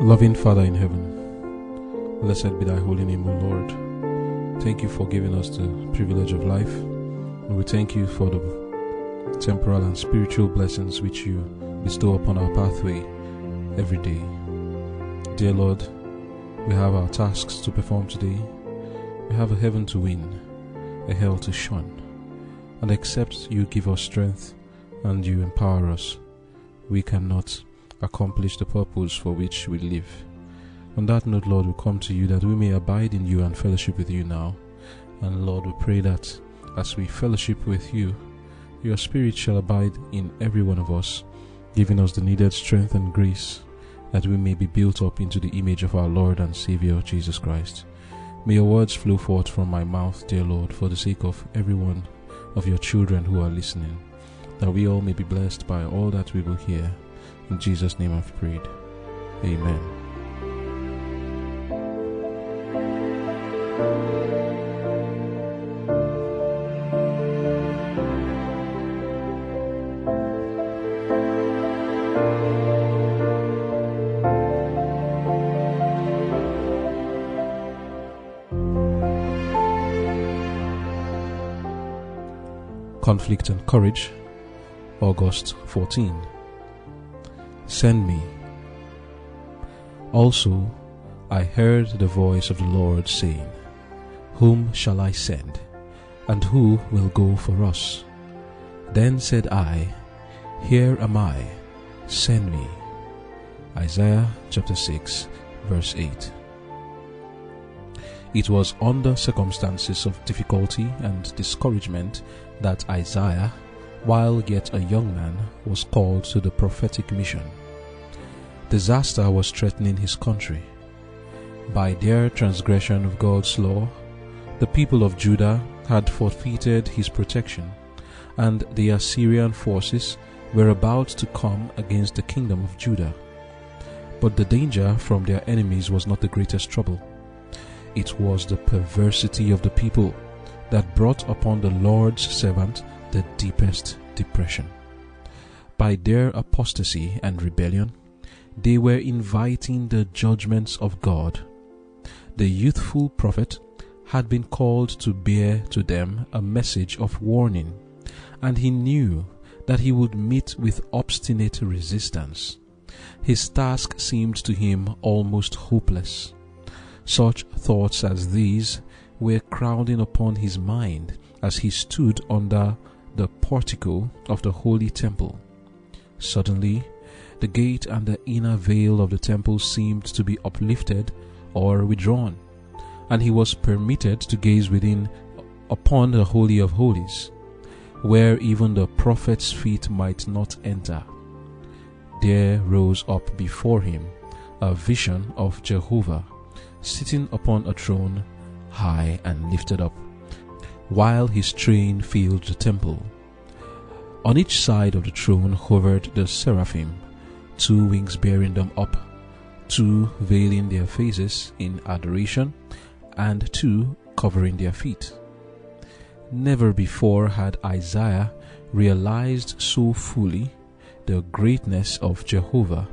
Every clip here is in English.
Loving Father in heaven, blessed be thy holy name, O Lord. Thank you for giving us the privilege of life. And we thank you for the temporal and spiritual blessings which you bestow upon our pathway every day. Dear Lord, we have our tasks to perform today. We have a heaven to win, a hell to shun. And except you give us strength and you empower us, we cannot accomplish the purpose for which we live. On that note, Lord, we come to you that we may abide in you and fellowship with you now. And Lord, we pray that as we fellowship with you, your Spirit shall abide in every one of us, giving us the needed strength and grace that we may be built up into the image of our Lord and Savior Jesus Christ. May your words flow forth from my mouth, dear Lord, for the sake of every one of your children who are listening, that we all may be blessed by all that we will hear. In Jesus' name I've prayed. Amen. Conflict and Courage, August 14. Send me. Also, I heard the voice of the Lord saying, Whom shall I send? And who will go for us? Then said I, Here am I, send me. Isaiah chapter 6, verse 8. It was under circumstances of difficulty and discouragement that Isaiah, while yet a young man, was called to the prophetic mission. Disaster was threatening his country. By their transgression of God's law, the people of Judah had forfeited his protection, and the Assyrian forces were about to come against the kingdom of Judah. But the danger from their enemies was not the greatest trouble. It was the perversity of the people that brought upon the Lord's servant the deepest depression. By their apostasy and rebellion, they were inviting the judgments of God. The youthful prophet had been called to bear to them a message of warning, and he knew that he would meet with obstinate resistance. His task seemed to him almost hopeless. Such thoughts as these were crowding upon his mind as he stood under the portico of the holy temple. Suddenly, the gate and the inner veil of the temple seemed to be uplifted or withdrawn, and he was permitted to gaze within upon the Holy of Holies, where even the prophet's feet might not enter. There rose up before him a vision of Jehovah, sitting upon a throne high and lifted up, while his train filled the temple. On each side of the throne hovered the seraphim, two wings bearing them up, two veiling their faces in adoration, and two covering their feet. Never before had Isaiah realized so fully the greatness of Jehovah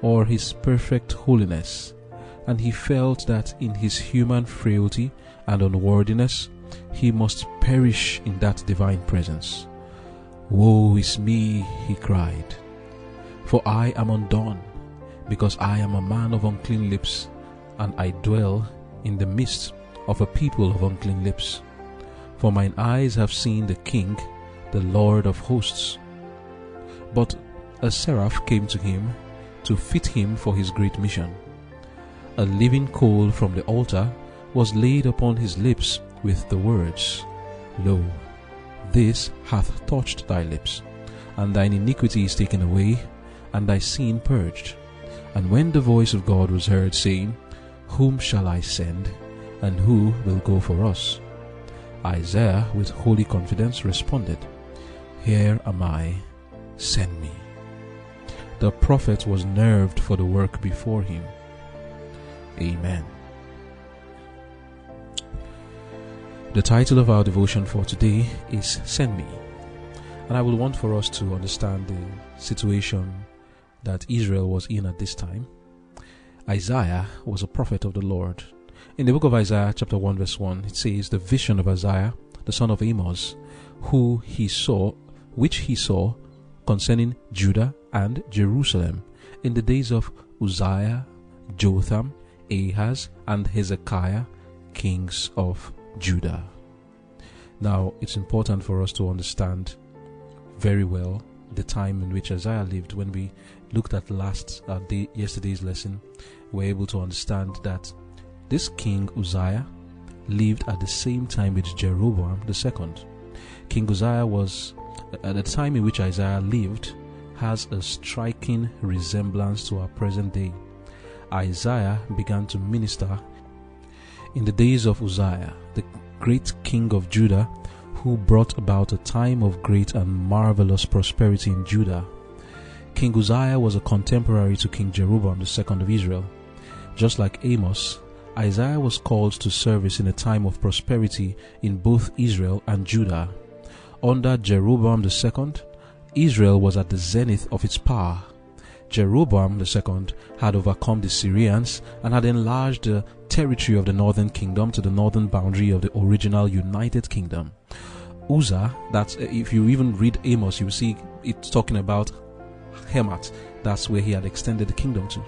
or his perfect holiness, and he felt that in his human frailty and unworthiness he must perish in that divine presence. Woe is me, he cried, for I am undone, because I am a man of unclean lips, and I dwell in the midst of a people of unclean lips. For mine eyes have seen the King, the Lord of hosts. But a seraph came to him to fit him for his great mission. A living coal from the altar was laid upon his lips with the words, Lo, this hath touched thy lips, and thine iniquity is taken away, and thy sin purged. And when the voice of God was heard, saying, Whom shall I send, and who will go for us? Isaiah, with holy confidence, responded, Here am I, send me. The prophet was nerved for the work before him. Amen. The title of our devotion for today is Send Me. And I would want for us to understand the situation that Israel was in at this time. Isaiah was a prophet of the Lord. In the book of Isaiah, chapter 1, verse 1, it says, The vision of Isaiah, the son of Amos, who he saw, which he saw concerning Judah and Jerusalem in the days of Uzziah, Jotham, Ahaz, and Hezekiah, kings of Judah. Now, it's important for us to understand very well the time in which Isaiah lived. When we looked at last uh, day, yesterday's lesson, we are able to understand that this king Uzziah lived at the same time with Jeroboam II. King Uzziah was at the time in which Isaiah lived has a striking resemblance to our present day. Isaiah began to minister in the days of Uzziah, the great king of Judah, who brought about a time of great and marvelous prosperity in Judah. King Uzziah was a contemporary to King Jeroboam II of Israel. Just like Amos, Isaiah was called to service in a time of prosperity in both Israel and Judah. Under Jeroboam II, Israel was at the zenith of its power. Jeroboam II had overcome the Syrians and had enlarged the territory of the northern kingdom to the northern boundary of the original United Kingdom. Uzzah, that's eh, if you even read Amos, you see it's talking about Hamath. That's where he had extended the kingdom to.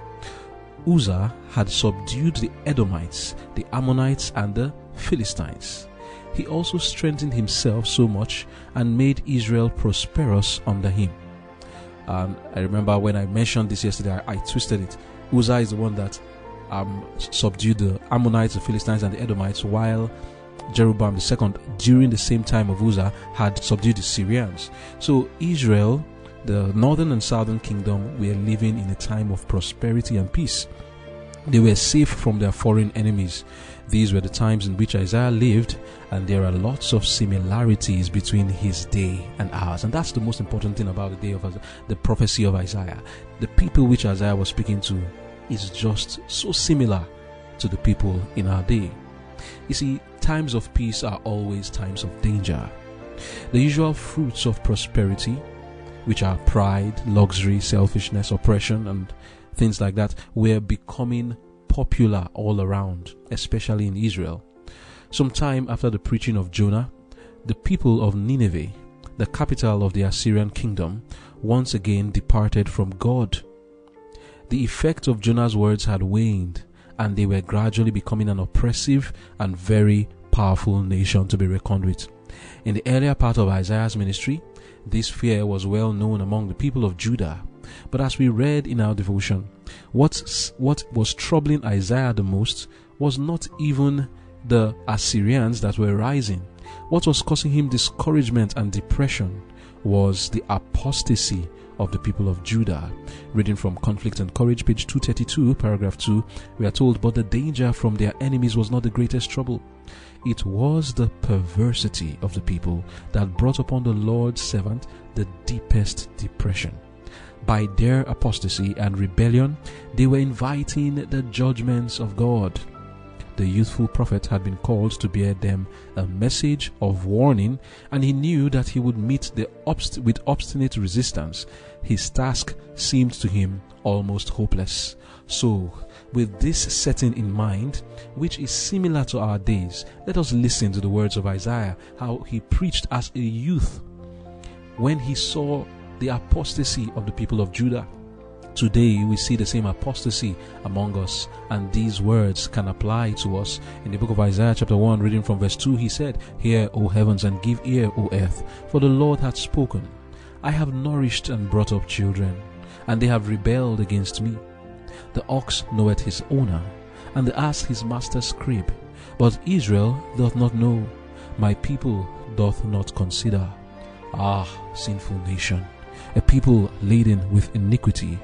Uzzah had subdued the Edomites, the Ammonites, and the Philistines. He also strengthened himself so much and made Israel prosperous under him. And I remember when I mentioned this yesterday, I, I twisted it. Uzzah is the one that um, subdued the Ammonites, the Philistines, and the Edomites, while Jeroboam II, during the same time of Uzzah, had subdued the Syrians. So Israel, the northern and southern kingdom, were living in a time of prosperity and peace. They were safe from their foreign enemies. These were the times in which Isaiah lived, and there are lots of similarities between his day and ours. And that's the most important thing about the day of the prophecy of Isaiah. The people which Isaiah was speaking to is just so similar to the people in our day. You see, times of peace are always times of danger. The usual fruits of prosperity, which are pride, luxury, selfishness, oppression, and things like that, were becoming popular all around, especially in Israel. Some time after the preaching of Jonah, the people of Nineveh, the capital of the Assyrian kingdom, once again departed from God. The effect of Jonah's words had waned, and they were gradually becoming an oppressive and very powerful nation to be reckoned with. In the earlier part of Isaiah's ministry, this fear was well known among the people of Judah. But as we read in our devotion, what, what was troubling Isaiah the most was not even the Assyrians that were rising. What was causing him discouragement and depression was the apostasy of the people of Judah. Reading from Conflict and Courage, page 232, paragraph 2, we are told, But the danger from their enemies was not the greatest trouble. It was the perversity of the people that brought upon the Lord's servant the deepest depression. By their apostasy and rebellion, they were inviting the judgments of God. The youthful prophet had been called to bear them a message of warning, and he knew that he would meet the obst- with obstinate resistance. His task seemed to him almost hopeless. So, with this setting in mind, which is similar to our days, let us listen to the words of Isaiah, how he preached as a youth when he saw the apostasy of the people of Judah. Today we see the same apostasy among us, and these words can apply to us. In the book of Isaiah, chapter 1, reading from verse 2, he said, Hear, O heavens, and give ear, O earth, for the Lord hath spoken. I have nourished and brought up children, and they have rebelled against me. The ox knoweth his owner, and the ass his master's crib. But Israel doth not know, my people doth not consider. Ah, sinful nation! a people laden with iniquity,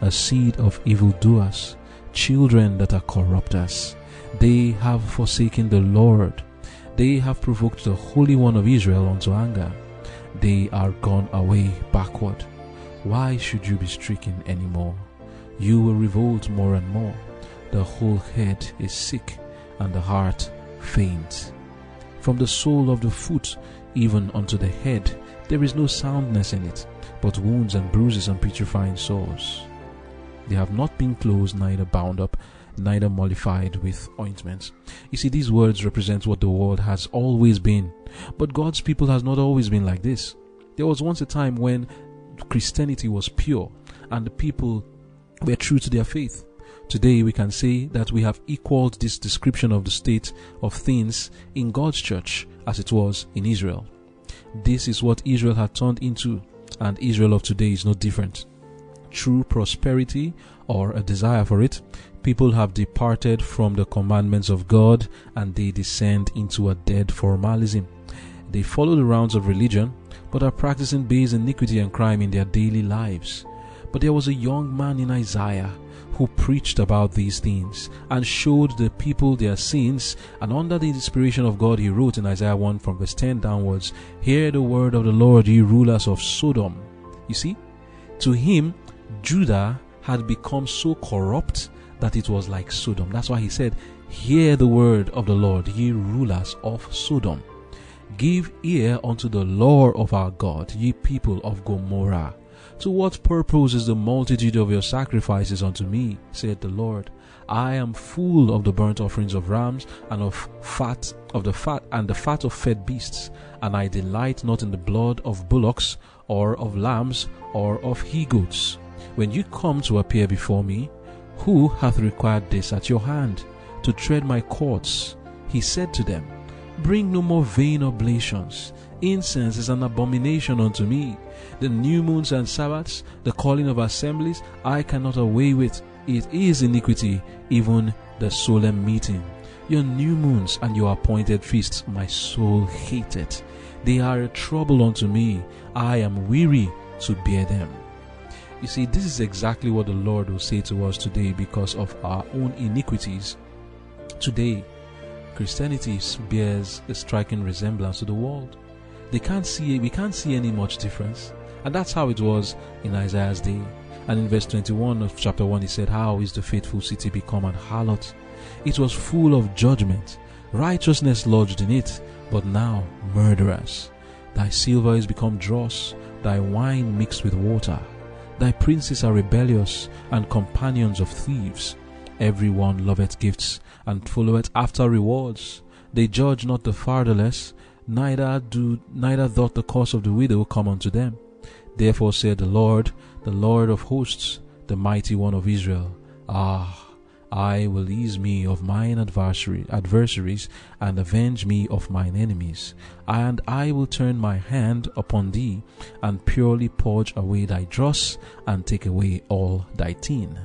a seed of evildoers, children that are corrupters. They have forsaken the Lord. They have provoked the Holy One of Israel unto anger. They are gone away backward. Why should you be stricken any more? You will revolt more and more. The whole head is sick, and the heart faint. From the sole of the foot even unto the head There is no soundness in it, but wounds and bruises and putrefying sores. They have not been closed, neither bound up, neither mollified with ointments. You see, these words represent what the world has always been. But God's people has not always been like this. There was once a time when Christianity was pure and the people were true to their faith. Today we can say that we have equaled this description of the state of things in God's church as it was in Israel. This is what Israel had turned into, and Israel of today is no different. True prosperity or a desire for it, people have departed from the commandments of God and they descend into a dead formalism. They follow the rounds of religion but are practicing base iniquity and crime in their daily lives. But there was a young man in Isaiah who preached about these things and showed the people their sins. And under the inspiration of God, he wrote in Isaiah 1 from verse 10 downwards, Hear the word of the Lord, ye rulers of Sodom. You see, to him, Judah had become so corrupt that it was like Sodom. That's why he said, Hear the word of the Lord, ye rulers of Sodom. Give ear unto the law of our God, ye people of Gomorrah. To what purpose is the multitude of your sacrifices unto me, saith the Lord? I am full of the burnt offerings of rams and of fat of the fat and the fat of fed beasts, and I delight not in the blood of bullocks or of lambs or of he goats. When you come to appear before me, who hath required this at your hand, to tread my courts? He said to them, Bring no more vain oblations. Incense is an abomination unto me. The new moons and Sabbaths, the calling of assemblies, I cannot away with. It is iniquity, even the solemn meeting. Your new moons and your appointed feasts, my soul hateth. They are a trouble unto me. I am weary to bear them. You see, this is exactly what the Lord will say to us today because of our own iniquities. Today, Christianity bears a striking resemblance to the world. They can't see we can't see any much difference. And that's how it was in Isaiah's day. And in verse 21 of chapter 1 he said, How is the faithful city become an harlot? It was full of judgment. Righteousness lodged in it, but now murderers. Thy silver is become dross, thy wine mixed with water. Thy princes are rebellious and companions of thieves. Every one loveth gifts and followeth after rewards. They judge not the fatherless, neither do neither doth the cause of the widow come unto them. Therefore said the Lord, the Lord of hosts, the mighty one of Israel, Ah, I will ease me of mine adversary, adversaries and avenge me of mine enemies. And I will turn my hand upon thee and purely purge away thy dross and take away all thy teen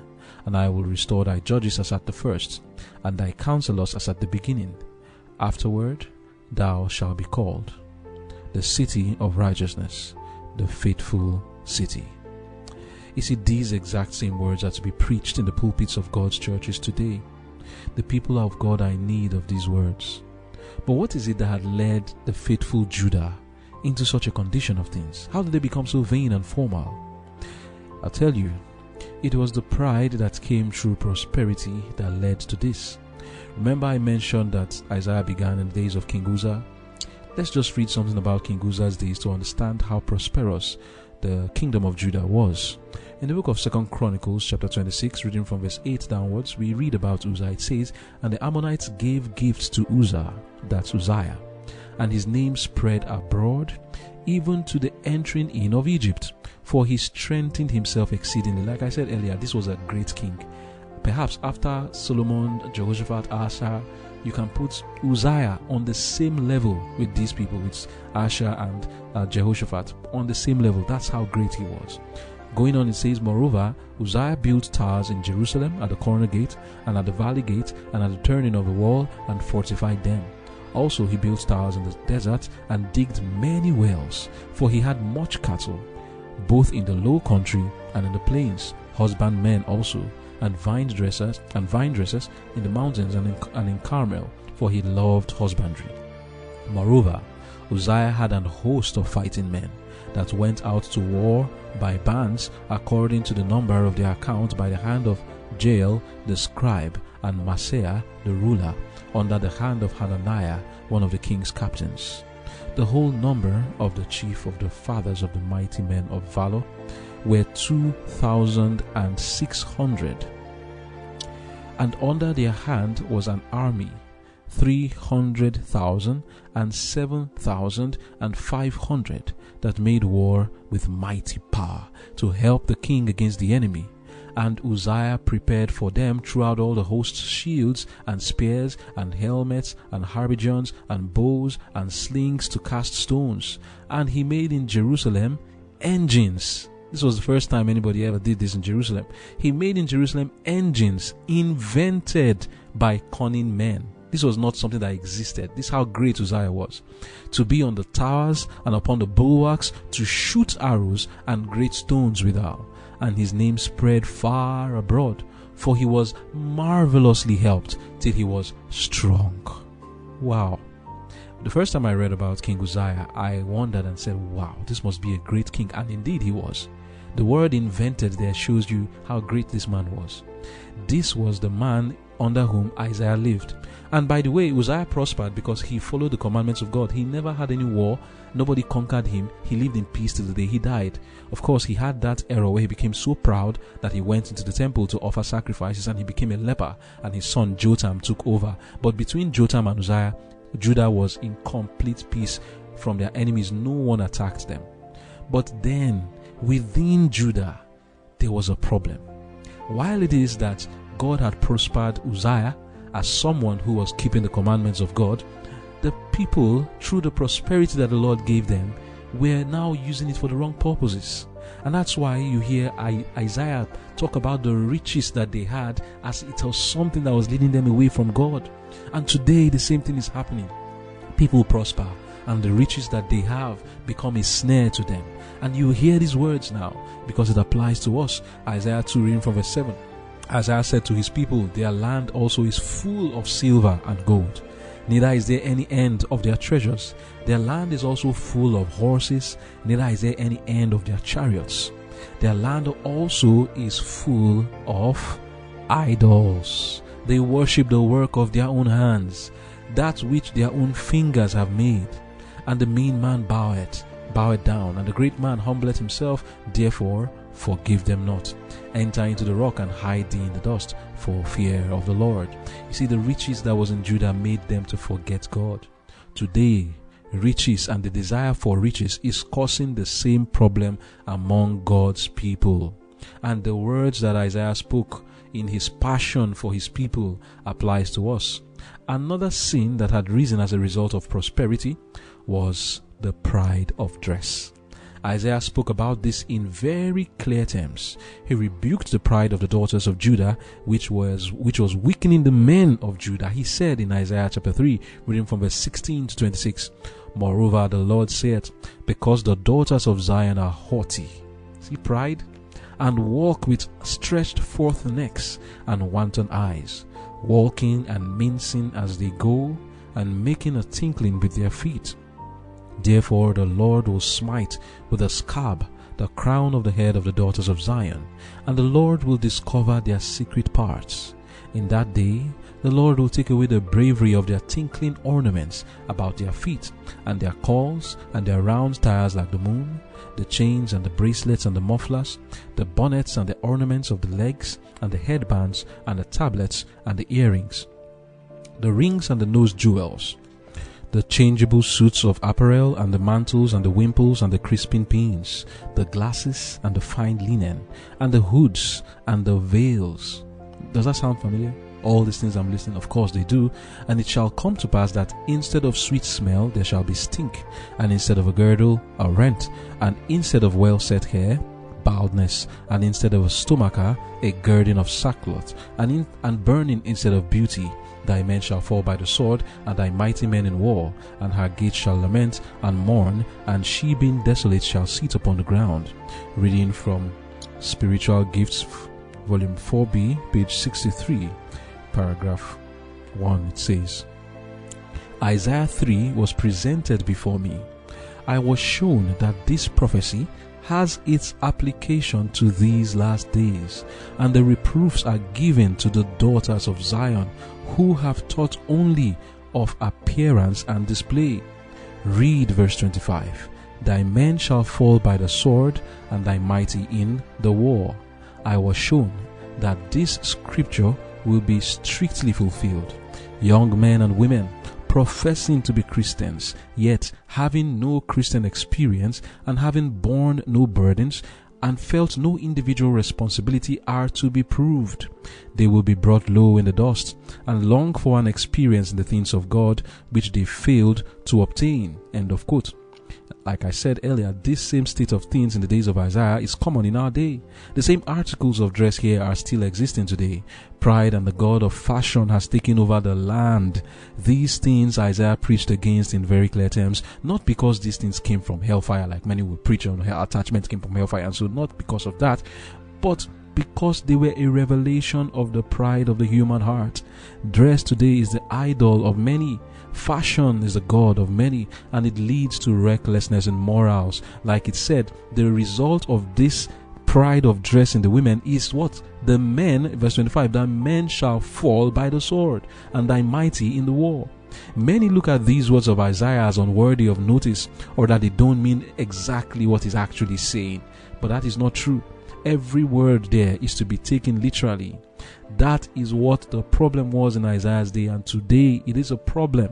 and I will restore thy judges as at the first, and thy counselors as at the beginning. Afterward thou shalt be called the city of righteousness, the faithful city. You see, these exact same words are to be preached in the pulpits of God's churches today. The people of God are in need of these words. But what is it that had led the faithful Judah into such a condition of things? How did they become so vain and formal? I'll tell you, it was the pride that came through prosperity that led to this. Remember, I mentioned that Isaiah began in the days of King Uzzah? Let's just read something about King Uzzah's days to understand how prosperous the kingdom of Judah was. In the book of Second Chronicles, chapter 26, reading from verse 8 downwards, we read about Uzzah. It says, And the Ammonites gave gifts to Uzzah, that's Uzziah, and his name spread abroad, even to the entering in of Egypt for he strengthened himself exceedingly. Like I said earlier, this was a great king. Perhaps after Solomon, Jehoshaphat, Asa, you can put Uzziah on the same level with these people, with Asa and uh, Jehoshaphat, on the same level. That's how great he was. Going on, it says, Moreover, Uzziah built towers in Jerusalem at the corner gate, and at the valley gate, and at the turning of the wall, and fortified them. Also, he built towers in the desert, and digged many wells, for he had much cattle both in the low country and in the plains, husbandmen also, and vine dressers and vine dressers in the mountains and in, and in Carmel, for he loved husbandry. Moreover, Uzziah had an host of fighting men that went out to war by bands according to the number of their account by the hand of Jael the scribe and Maaseiah the ruler under the hand of Hananiah one of the king's captains. The whole number of the chief of the fathers of the mighty men of valor were two thousand and six hundred. And under their hand was an army three hundred thousand and seven thousand and five hundred that made war with mighty power to help the king against the enemy. And Uzziah prepared for them throughout all the hosts shields and spears and helmets and habergeons and bows and slings to cast stones. And he made in Jerusalem engines. This was the first time anybody ever did this in Jerusalem. He made in Jerusalem engines invented by cunning men this was not something that existed. This is how great Uzziah was. To be on the towers and upon the bulwarks, to shoot arrows and great stones withal. And his name spread far abroad, for he was marvelously helped till he was strong. Wow. The first time I read about King Uzziah, I wondered and said, wow, this must be a great king. And indeed he was. The word invented there shows you how great this man was. This was the man under whom Isaiah lived. And by the way, Uzziah prospered because he followed the commandments of God. He never had any war. Nobody conquered him. He lived in peace till the day he died. Of course, he had that era where he became so proud that he went into the temple to offer sacrifices and he became a leper and his son Jotham took over. But between Jotham and Uzziah, Judah was in complete peace from their enemies. No one attacked them. But then, within Judah, there was a problem. While it is that God had prospered Uzziah, as someone who was keeping the commandments of God, the people, through the prosperity that the Lord gave them, were now using it for the wrong purposes. And that's why you hear Isaiah talk about the riches that they had as it was something that was leading them away from God. And today, the same thing is happening. People prosper, and the riches that they have become a snare to them. And you hear these words now because it applies to us. Isaiah 2, reading from verse 7. Isaiah said to his people, Their land also is full of silver and gold. Neither is there any end of their treasures. Their land is also full of horses, neither is there any end of their chariots. Their land also is full of idols. They worship the work of their own hands, that which their own fingers have made. And the mean man boweth, boweth down, and the great man humbleth himself. Therefore, forgive them not. Enter into the rock and hide thee in the dust for fear of the Lord. You see, the riches that was in Judah made them to forget God. Today, riches and the desire for riches is causing the same problem among God's people. And the words that Isaiah spoke in his passion for his people applies to us. Another sin that had risen as a result of prosperity was the pride of dress. Isaiah spoke about this in very clear terms. He rebuked the pride of the daughters of Judah, which was which was weakening the men of Judah. He said in Isaiah chapter 3, reading from verse 16 to 26, Moreover, the Lord saith, Because the daughters of Zion are haughty, see pride, and walk with stretched forth necks and wanton eyes, walking and mincing as they go, and making a tinkling with their feet Therefore the Lord will smite with a scab the crown of the head of the daughters of Zion, and the Lord will discover their secret parts. In that day the Lord will take away the bravery of their tinkling ornaments about their feet, and their cauls, and their round tires like the moon, the chains and the bracelets and the mufflers, the bonnets and the ornaments of the legs, and the headbands, and the tablets and the earrings, the rings and the nose jewels, the changeable suits of apparel and the mantles and the wimples and the crisping pins, the glasses and the fine linen, and the hoods and the veils. Does that sound familiar? All these things I'm listening, of course they do. And it shall come to pass that instead of sweet smell, there shall be stink, and instead of a girdle, a rent, and instead of well set hair, baldness, and instead of a stomacher, a girding of sackcloth, and, in, and burning instead of beauty, Thy men shall fall by the sword, and thy mighty men in war, and her gates shall lament and mourn, and she being desolate shall sit upon the ground. Reading from Spiritual Gifts, Volume 4b, page 63, paragraph 1, it says, Isaiah 3 was presented before me. I was shown that this prophecy has its application to these last days, and the reproofs are given to the daughters of Zion who have taught only of appearance and display. Read verse 25. Thy men shall fall by the sword, and thy mighty in the war. I was shown that this scripture will be strictly fulfilled. Young men and women professing to be Christians, yet having no Christian experience and having borne no burdens and felt no individual responsibility are to be proved. They will be brought low in the dust and long for an experience in the things of God which they failed to obtain. End of quote. Like I said earlier, this same state of things in the days of Isaiah is common in our day. The same articles of dress here are still existing today. Pride and the god of fashion has taken over the land. These things Isaiah preached against in very clear terms, not because these things came from hellfire, like many will preach on attachment came from hellfire, and so not because of that, but because they were a revelation of the pride of the human heart. Dress today is the idol of many. Fashion is the god of many, and it leads to recklessness in morals. Like it said, the result of this pride of dress in the women is what? The men, verse 25, the men shall fall by the sword, and thy mighty in the war. Many look at these words of Isaiah as unworthy of notice, or that they don't mean exactly what he's actually saying. But that is not true. Every word there is to be taken literally. That is what the problem was in Isaiah's day, and today it is a problem.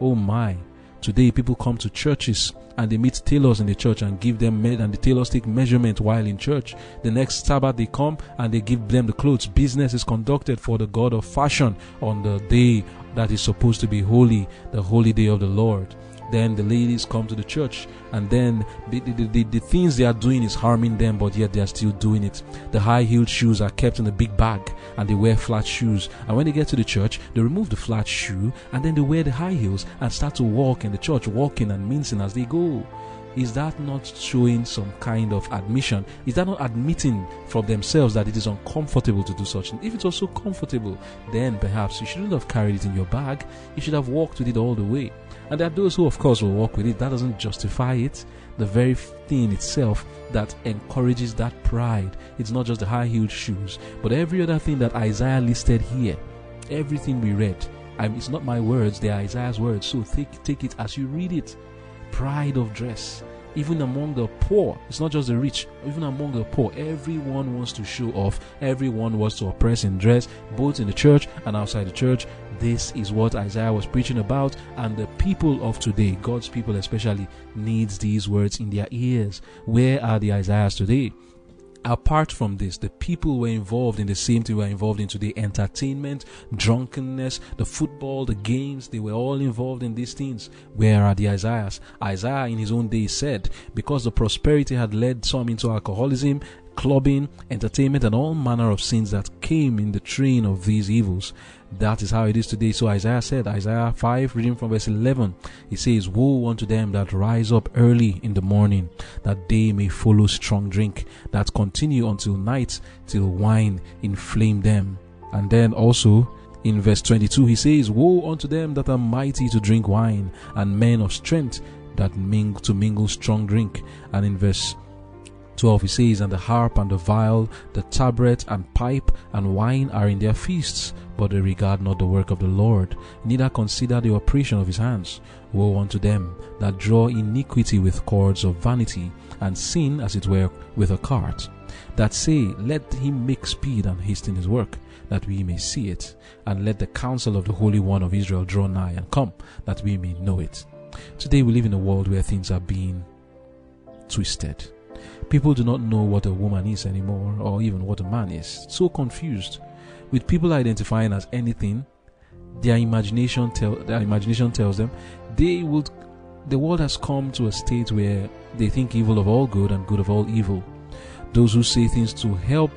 Oh my. Today people come to churches and they meet tailors in the church and give them med- and the tailors take measurement while in church. The next Sabbath they come and they give them the clothes. Business is conducted for the God of fashion on the day that is supposed to be holy, the holy day of the Lord then the ladies come to the church and then the, the, the, the, things they are doing is harming them but yet they are still doing it. The high heeled shoes are kept in a big bag and they wear flat shoes. And when they get to the church they remove the flat shoe and then they wear the high heels and start to walk in the church walking and mincing as they go is that not showing some kind of admission? Is that not admitting from themselves that it is uncomfortable to do such? If it was so comfortable, then perhaps you shouldn't have carried it in your bag. You should have walked with it all the way. And there are those who, of course, will walk with it. That doesn't justify it. The very thing itself that encourages that pride. It's not just the high heeled shoes, but every other thing that Isaiah listed here. Everything we read. I'm, it's not my words, they are Isaiah's words. So take, take it as you read it. Pride of dress even among the poor. It's not just the rich, even among the poor. Everyone wants to show off, everyone wants to oppress in dress, both in the church and outside the church. This is what Isaiah was preaching about, and the people of today, God's people especially, needs these words in their ears. Where are the Isaiahs today? Apart from this, the people were involved in the same thing were involved into the entertainment, drunkenness, the football, the games, they were all involved in these things. Where are the Isaiahs? Isaiah in his own day said, because the prosperity had led some into alcoholism, clubbing, entertainment, and all manner of sins that came in the train of these evils. That is how it is today. So Isaiah said, Isaiah 5, reading from verse 11, he says, Woe unto them that rise up early in the morning, that they may follow strong drink, that continue until night, till wine inflame them. And then also, in verse 22, he says, Woe unto them that are mighty to drink wine, and men of strength that mingle to mingle strong drink. And in verse 12 he says, And the harp and the viol, the tabret and pipe and wine are in their feasts, but they regard not the work of the Lord, neither consider the operation of his hands. Woe unto them that draw iniquity with cords of vanity, and sin, as it were, with a cart, that say, Let him make speed and hasten his work, that we may see it, and let the counsel of the Holy One of Israel draw nigh and come, that we may know it. Today we live in a world where things are being twisted People do not know what a woman is anymore, or even what a man is. So confused. With people identifying as anything, their imagination tell their imagination tells them they would the world has come to a state where they think evil of all good and good of all evil. Those who say things to help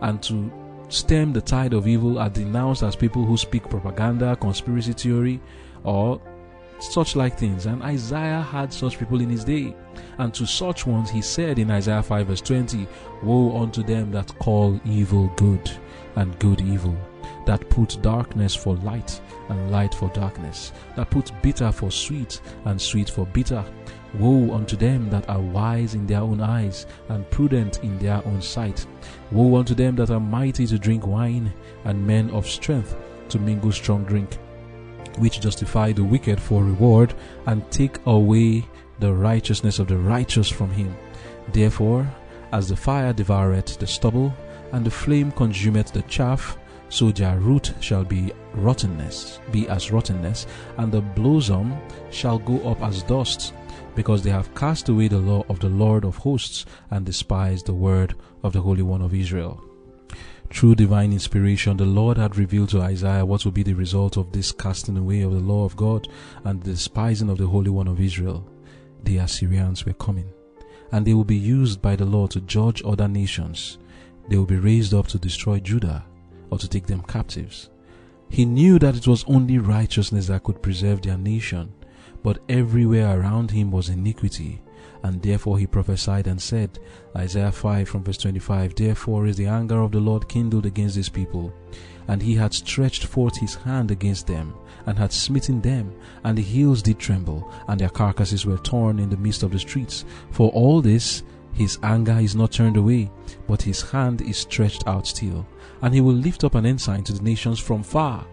and to stem the tide of evil are denounced as people who speak propaganda, conspiracy theory, or such like things. And Isaiah had such people in his day. And to such ones he said in Isaiah 5 verse 20, Woe unto them that call evil good and good evil, that put darkness for light and light for darkness, that put bitter for sweet and sweet for bitter. Woe unto them that are wise in their own eyes and prudent in their own sight. Woe unto them that are mighty to drink wine and men of strength to mingle strong drink which justify the wicked for reward, and take away the righteousness of the righteous from him. Therefore, as the fire devoureth the stubble, and the flame consumeth the chaff, so their root shall be rottenness, be as rottenness, and the blossom shall go up as dust, because they have cast away the law of the Lord of hosts, and despised the word of the Holy One of Israel. Through divine inspiration, the Lord had revealed to Isaiah what would be the result of this casting away of the law of God and the despising of the Holy One of Israel. The Assyrians were coming, and they will be used by the Lord to judge other nations. They will be raised up to destroy Judah or to take them captives. He knew that it was only righteousness that could preserve their nation, but everywhere around him was iniquity, and therefore he prophesied and said, Isaiah 5 from verse 25, Therefore is the anger of the Lord kindled against this people, and he had stretched forth his hand against them, and had smitten them, and the hills did tremble, and their carcasses were torn in the midst of the streets. For all this his anger is not turned away, but his hand is stretched out still, and he will lift up an ensign to the nations from far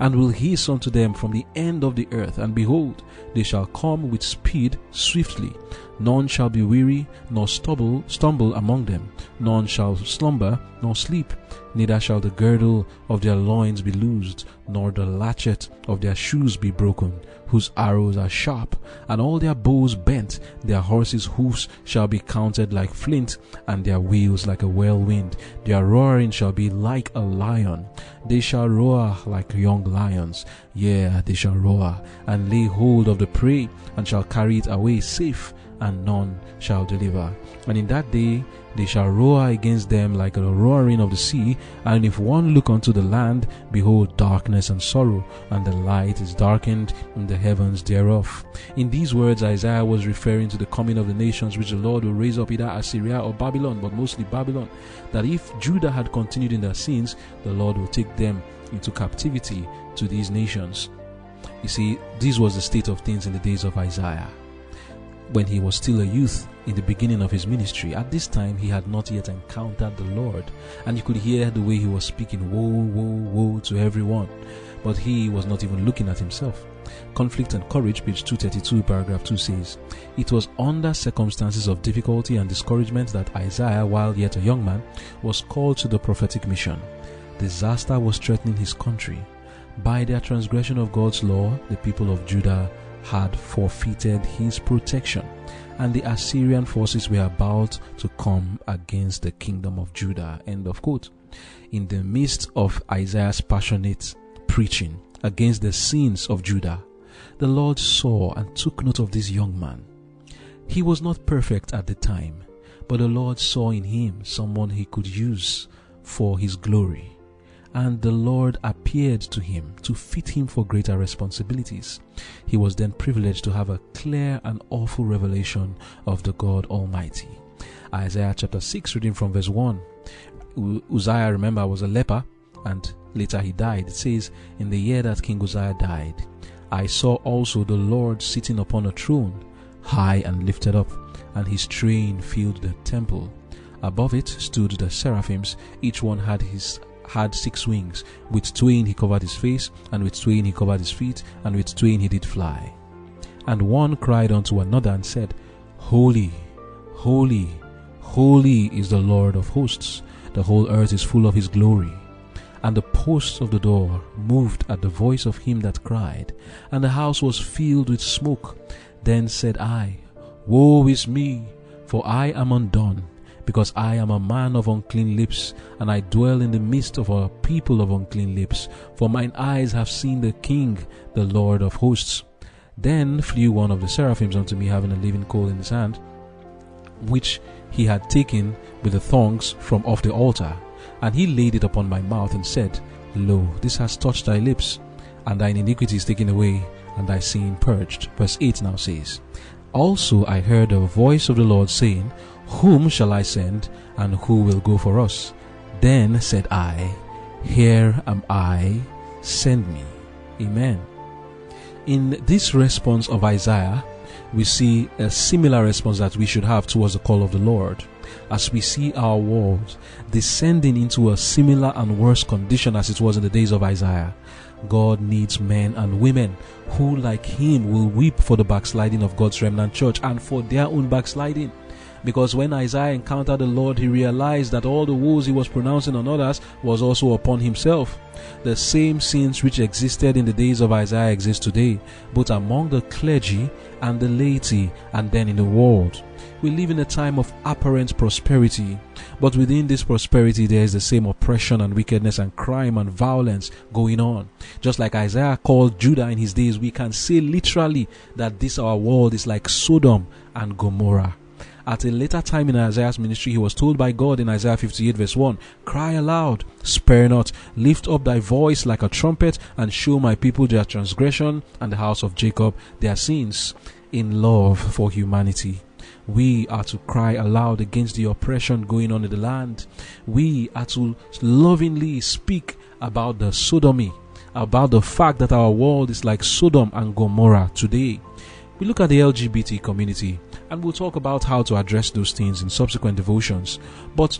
and will hiss unto them from the end of the earth. And behold, they shall come with speed swiftly. None shall be weary, nor stumble, stumble among them. None shall slumber, nor sleep. Neither shall the girdle of their loins be loosed, nor the latchet of their shoes be broken, whose arrows are sharp, and all their bows bent. Their horses' hoofs shall be counted like flint, and their wheels like a whirlwind. Their roaring shall be like a lion. They shall roar like young lions. Yea, they shall roar, and lay hold of the prey, and shall carry it away safe, and none shall deliver. And in that day they shall roar against them like the roaring of the sea. And if one look unto the land, behold darkness and sorrow, and the light is darkened in the heavens thereof. In these words, Isaiah was referring to the coming of the nations which the Lord will raise up either Assyria or Babylon, but mostly Babylon. That if Judah had continued in their sins, the Lord will take them into captivity to these nations. You see, this was the state of things in the days of Isaiah when he was still a youth in the beginning of his ministry. At this time, he had not yet encountered the Lord, and you could hear the way he was speaking, woe, woe, woe to everyone. But he was not even looking at himself. Conflict and Courage, page 232, paragraph 2 says, It was under circumstances of difficulty and discouragement that Isaiah, while yet a young man, was called to the prophetic mission. Disaster was threatening his country. By their transgression of God's law, the people of Judah had forfeited his protection, and the Assyrian forces were about to come against the kingdom of Judah. End of quote. In the midst of Isaiah's passionate preaching against the sins of Judah, the Lord saw and took note of this young man. He was not perfect at the time, but the Lord saw in him someone he could use for his glory and the Lord appeared to him to fit him for greater responsibilities. He was then privileged to have a clear and awful revelation of the God Almighty. Isaiah chapter 6, reading from verse 1. Uzziah, remember, was a leper and later he died. It says, In the year that King Uzziah died, I saw also the Lord sitting upon a throne, high and lifted up, and his train filled the temple. Above it stood the seraphims, each one had his had six wings. With twain he covered his face, and with twain he covered his feet, and with twain he did fly. And one cried unto another and said, Holy, holy, holy is the Lord of hosts. The whole earth is full of his glory. And the posts of the door moved at the voice of him that cried, and the house was filled with smoke. Then said I, Woe is me, for I am undone because I am a man of unclean lips, and I dwell in the midst of a people of unclean lips. For mine eyes have seen the King, the Lord of hosts. Then flew one of the seraphims unto me, having a living coal in his hand, which he had taken with the thongs from off the altar. And he laid it upon my mouth, and said, Lo, this has touched thy lips, and thine iniquity is taken away, and thy sin purged. Verse 8 now says, Also I heard a voice of the Lord saying, whom shall I send, and who will go for us? Then said I, Here am I, send me. Amen. In this response of Isaiah, we see a similar response that we should have towards the call of the Lord. as we see our world descending into a similar and worse condition as it was in the days of Isaiah. God needs men and women who, like him, will weep for the backsliding of God's remnant church and for their own backsliding. Because when Isaiah encountered the Lord, he realized that all the woes he was pronouncing on others was also upon himself. The same sins which existed in the days of Isaiah exist today, both among the clergy and the laity, and then in the world. We live in a time of apparent prosperity, but within this prosperity, there is the same oppression and wickedness and crime and violence going on. Just like Isaiah called Judah in his days, we can say literally that this our world is like Sodom and Gomorrah. At a later time in Isaiah's ministry, he was told by God in Isaiah 58 verse 1, Cry aloud, spare not, lift up thy voice like a trumpet, and show my people their transgression and the house of Jacob their sins in love for humanity. We are to cry aloud against the oppression going on in the land. We are to lovingly speak about the sodomy, about the fact that our world is like Sodom and Gomorrah today. We look at the LGBT community and we'll talk about how to address those things in subsequent devotions. But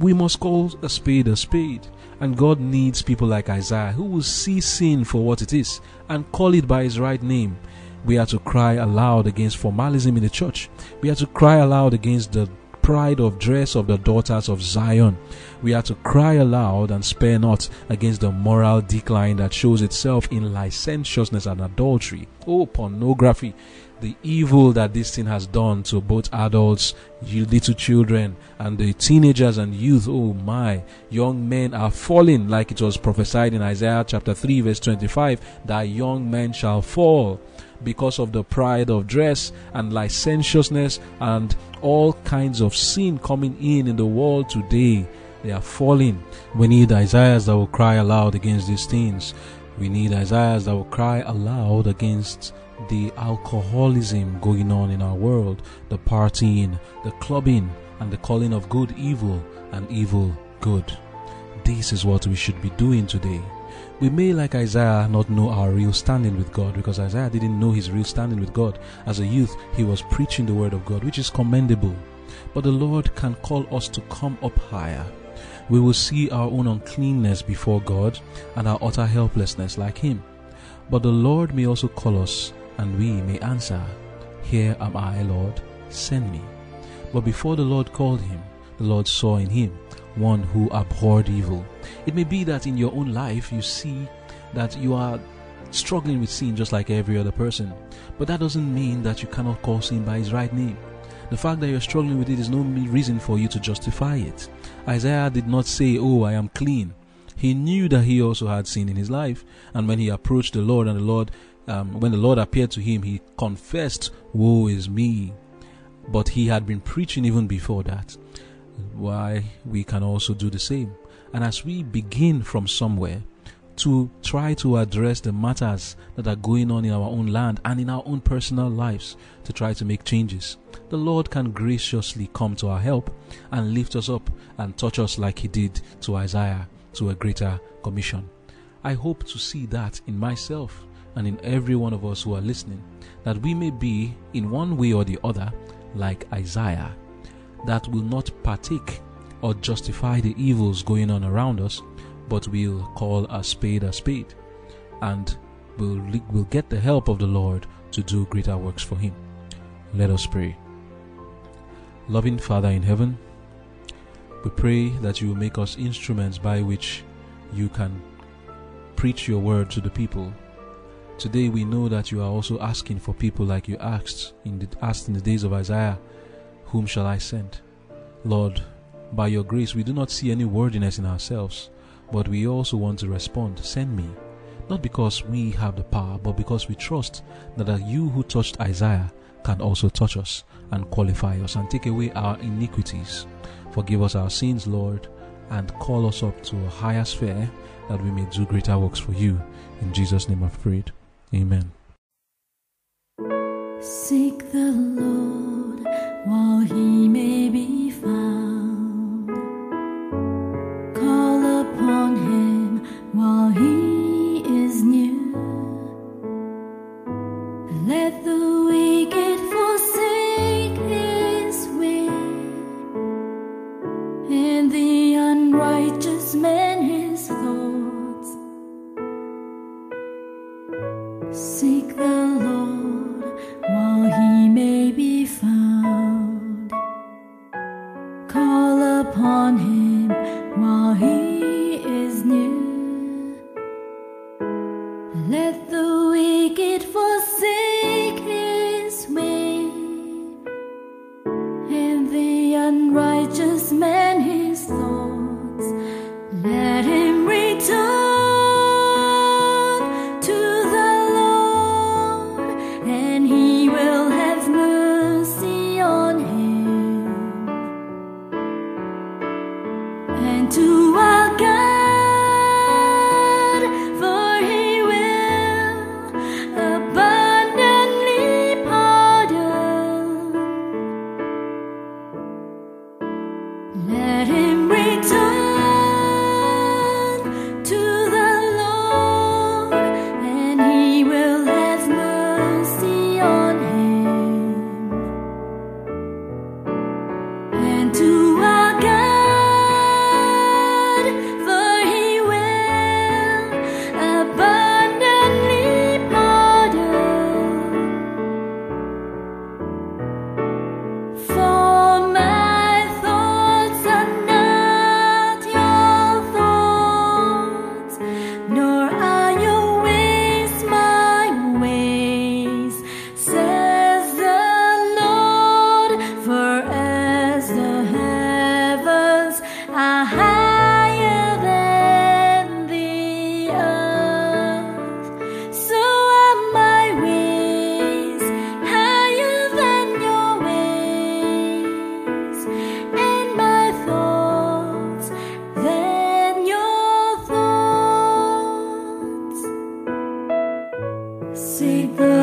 we must call a spade a spade. And God needs people like Isaiah who will see sin for what it is and call it by its right name. We are to cry aloud against formalism in the church. We are to cry aloud against the pride of dress of the daughters of Zion. We are to cry aloud and spare not against the moral decline that shows itself in licentiousness and adultery. Oh, pornography the evil that this thing has done to both adults, little children, and the teenagers and youth. Oh my, young men are falling, like it was prophesied in Isaiah chapter 3, verse 25, that young men shall fall because of the pride of dress and licentiousness and all kinds of sin coming in in the world today. They are falling. We need Isaiahs that will cry aloud against these things. We need Isaiahs that will cry aloud against the alcoholism going on in our world, the partying, the clubbing, and the calling of good evil and evil good. This is what we should be doing today. We may, like Isaiah, not know our real standing with God because Isaiah didn't know his real standing with God. As a youth, he was preaching the word of God, which is commendable. But the Lord can call us to come up higher. We will see our own uncleanness before God and our utter helplessness like Him. But the Lord may also call us and we may answer, Here am I, Lord, send me. But before the Lord called him, the Lord saw in him one who abhorred evil. It may be that in your own life you see that you are struggling with sin just like every other person, but that doesn't mean that you cannot call sin by its right name. The fact that you're struggling with it is no reason for you to justify it. Isaiah did not say, Oh, I am clean. He knew that he also had sin in his life, and when he approached the Lord and the Lord um, when the Lord appeared to him, he confessed, Woe is me. But he had been preaching even before that. Why we can also do the same. And as we begin from somewhere to try to address the matters that are going on in our own land and in our own personal lives to try to make changes, the Lord can graciously come to our help and lift us up and touch us like He did to Isaiah to a greater commission. I hope to see that in myself and in every one of us who are listening, that we may be, in one way or the other, like Isaiah, that will not partake or justify the evils going on around us, but will call a spade a spade, and will, will get the help of the Lord to do greater works for Him. Let us pray. Loving Father in heaven, we pray that you will make us instruments by which you can preach your word to the people Today we know that you are also asking for people like you asked in the, asked in the days of Isaiah, whom shall I send? Lord, by your grace we do not see any worthiness in ourselves, but we also want to respond, send me. Not because we have the power, but because we trust that you who touched Isaiah can also touch us and qualify us and take away our iniquities. Forgive us our sins, Lord, and call us up to a higher sphere that we may do greater works for you. In Jesus' name I've prayed. Amen. Seek the Lord while he may be found. Seek